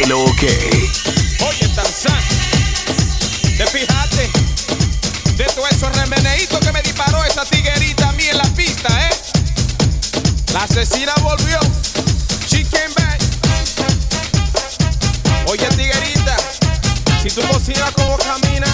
que lo que. Oye, Tarzán, te fijaste de todos esos remeneitos que me disparó esa tiguerita a mí en la pista, ¿eh? La asesina volvió. She came back. Oye, tiguerita, si tú cocinas como camina,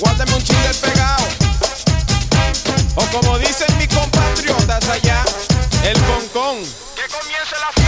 guárdame un chile pegado. O como dicen mis compatriotas allá, el concón. Que comience la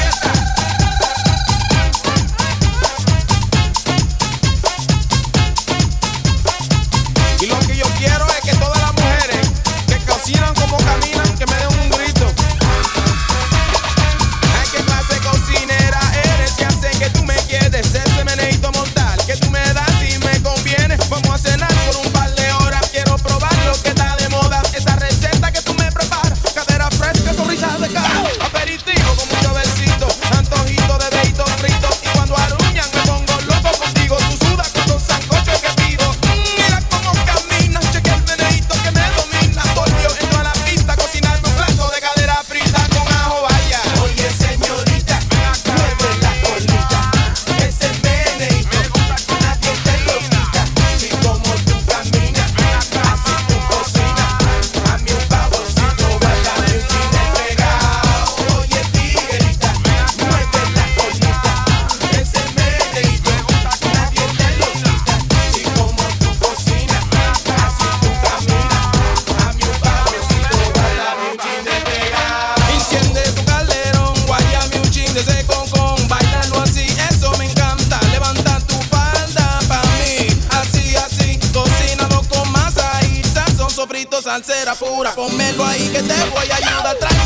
salsera pura. Pónmelo ahí que te voy a ayudar.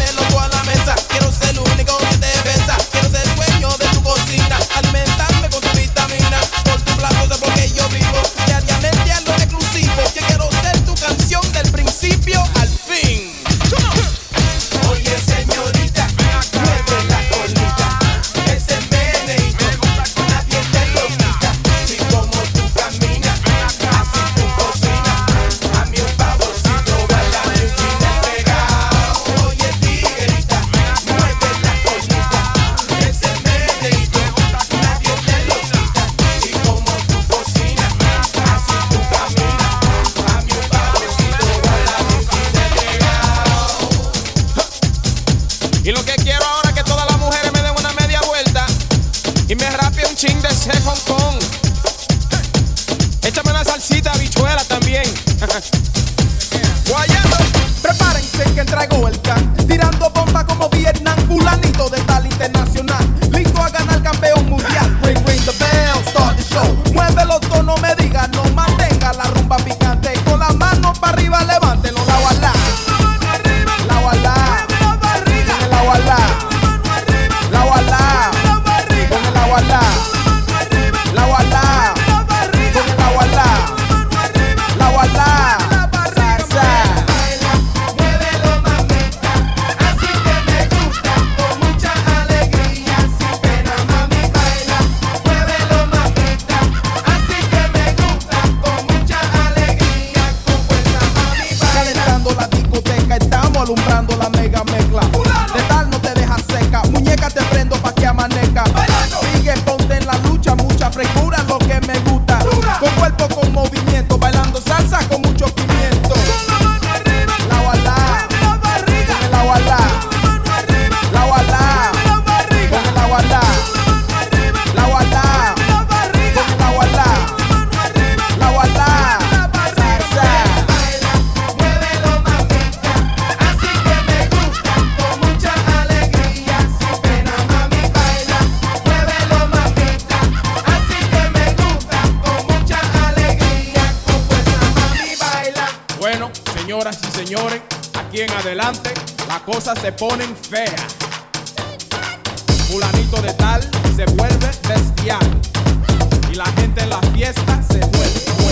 adelante las cosas se ponen feas. Fulanito de tal se vuelve bestial y la gente en la fiesta se vuelve.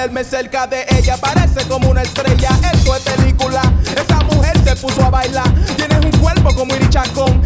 ponerme cerca de ella. Parece como una estrella, esto es película. Esa mujer se puso a bailar. Tienes un cuerpo como Iri Chacón.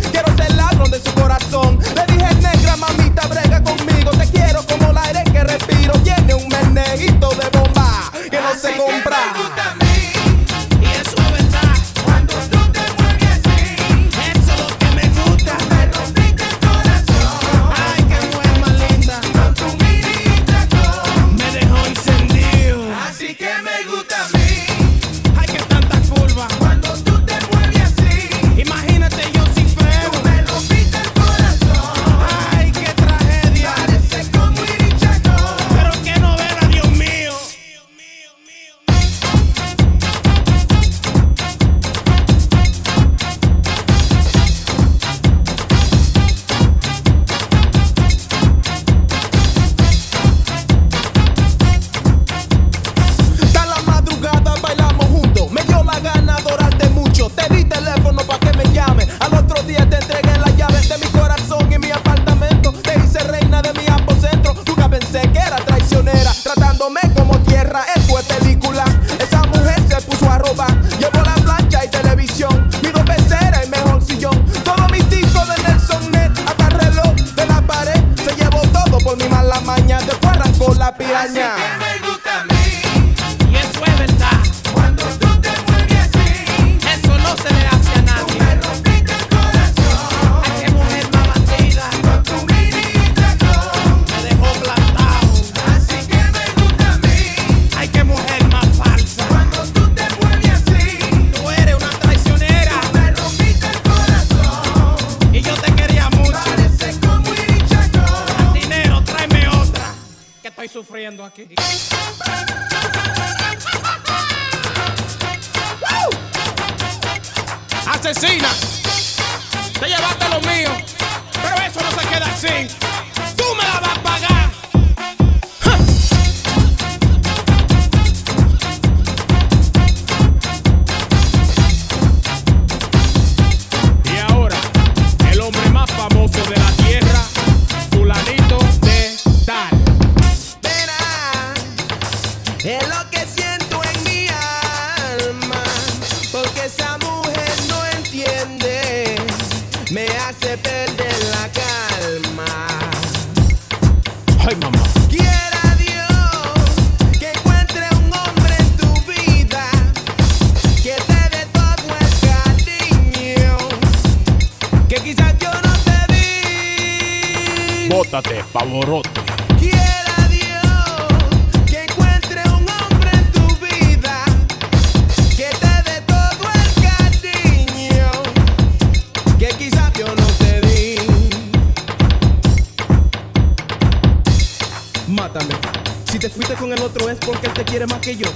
Te fuiste con el otro es porque él te quiere más que yo.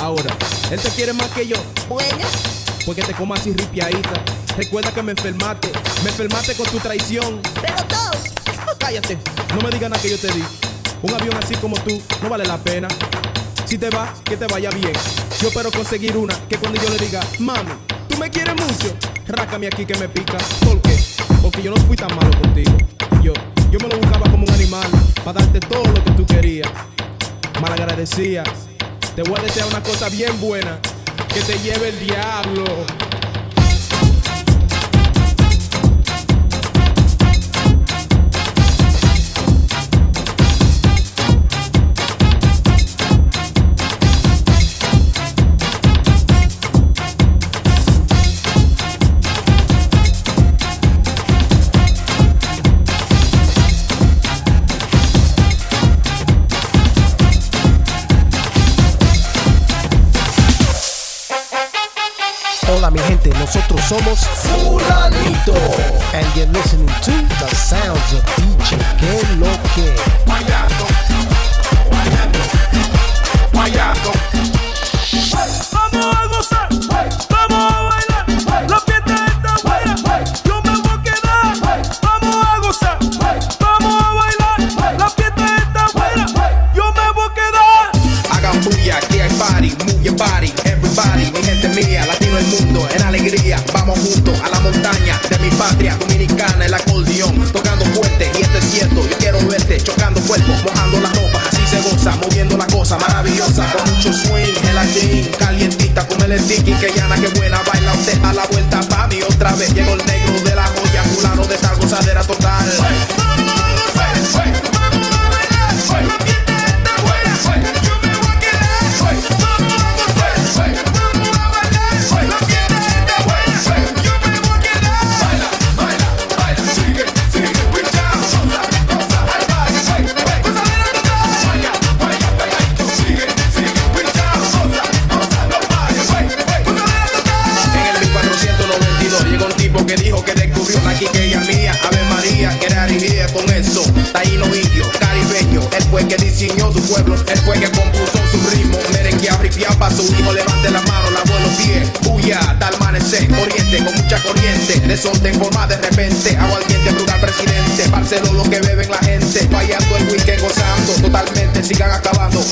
Ahora, él te quiere más que yo. Bueno, Porque te comas así ripiadita. Recuerda que me enfermaste. Me enfermaste con tu traición. pero dos. Cállate, no me digas nada que yo te di. Un avión así como tú no vale la pena. Si te vas, que te vaya bien. Yo espero conseguir una que cuando yo le diga, mami, tú me quieres mucho, rácame aquí que me pica. ¿Por qué? Porque yo no fui tan malo contigo. Yo, yo me lo buscaba como un animal para darte todo lo que tú querías. Malagradecía. Te voy a desear una cosa bien buena. Que te lleve el diablo. Quiqueya mía, María, que era con eso. Taíno indio, caribeño, él fue que diseñó su pueblo, él fue que compuso su ritmo. Merengue afripiá pa' su hijo, levante la mano, la los pies. Huya, tal amanecer, oriente, con mucha corriente. Desorden en forma de repente, aguardiente, brutal presidente. Barcelona lo que beben la gente, fallando el weekend, gozando totalmente, sigan acabando.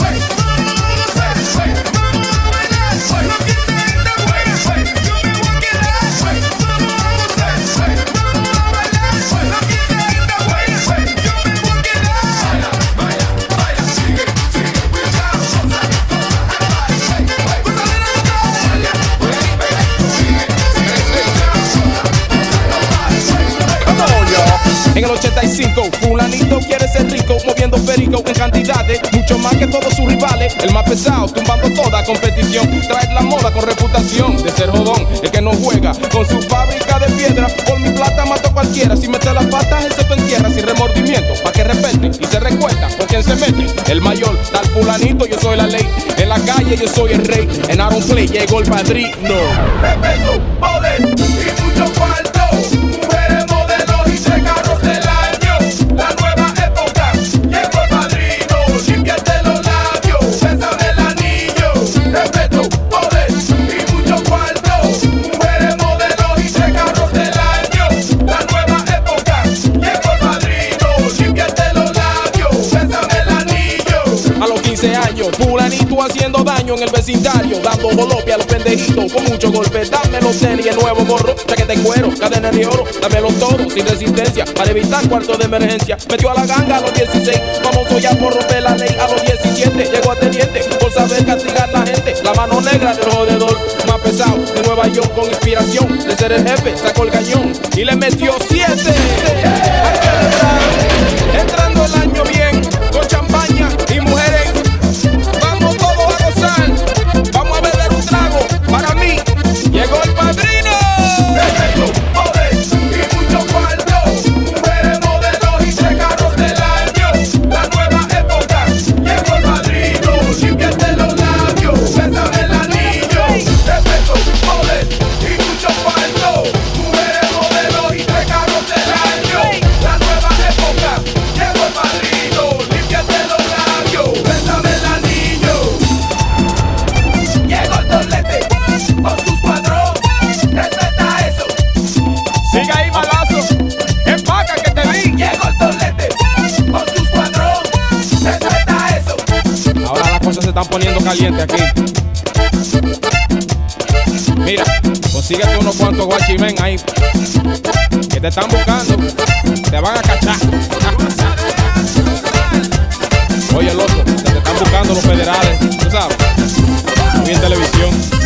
85, fulanito quiere ser rico, moviendo perico en cantidades, mucho más que todos sus rivales. El más pesado, tumbando toda competición, trae la moda con reputación de ser jodón. El que no juega con su fábrica de piedra, por mi plata mato cualquiera. Si mete las patas, él se te entierra sin remordimiento, pa' que respeten y se recuerda con quien se mete. El mayor, tal fulanito, yo soy la ley. En la calle yo soy el rey. En Aaron Play llegó el padrino. Respeto, poder en el vecindario, dando golope a los pendejitos con mucho golpe. Dámelo serie, nuevo gorro, chaqueta de cuero, cadena de oro, dame los toros sin resistencia para evitar cuartos de emergencia. Metió a la ganga a los 16, famoso ya por romper la ley a los 17. Llegó a teniente por saber castigar a la gente, la mano negra del jodedor. Más pesado de Nueva York con inspiración de ser el jefe, sacó el cañón y le metió 7. Entrando el año caliente aquí. Mira, consíguete unos cuantos guachimen ahí que te están buscando, te van a cachar. Oye, el loco, te están buscando los federales, tú sabes, muy en televisión.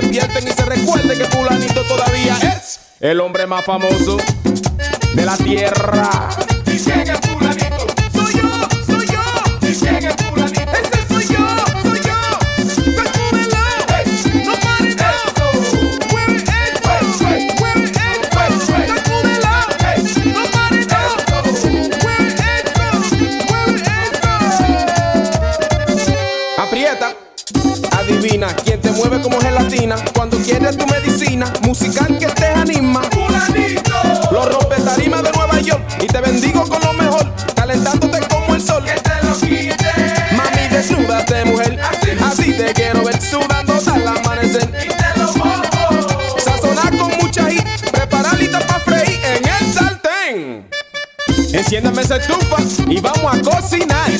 despierten y se recuerden que fulanito todavía es el hombre más famoso de la tierra. tu medicina, musical que te anima. Los rompe tarima de Nueva York y te bendigo con lo mejor, calentándote como el sol. Que te lo quite. Mami, desnúdate, mujer. Así, así te quiero ver sudando hasta el amanecer. Sazonar con mucha hit, prepararita para freír en el sartén. Enciéndame esa estufa y vamos a cocinar.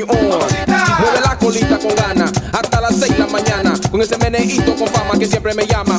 you. Mueve la colita con ganas, hasta las 6 de la mañana, con ese meneíto con fama que siempre me llama.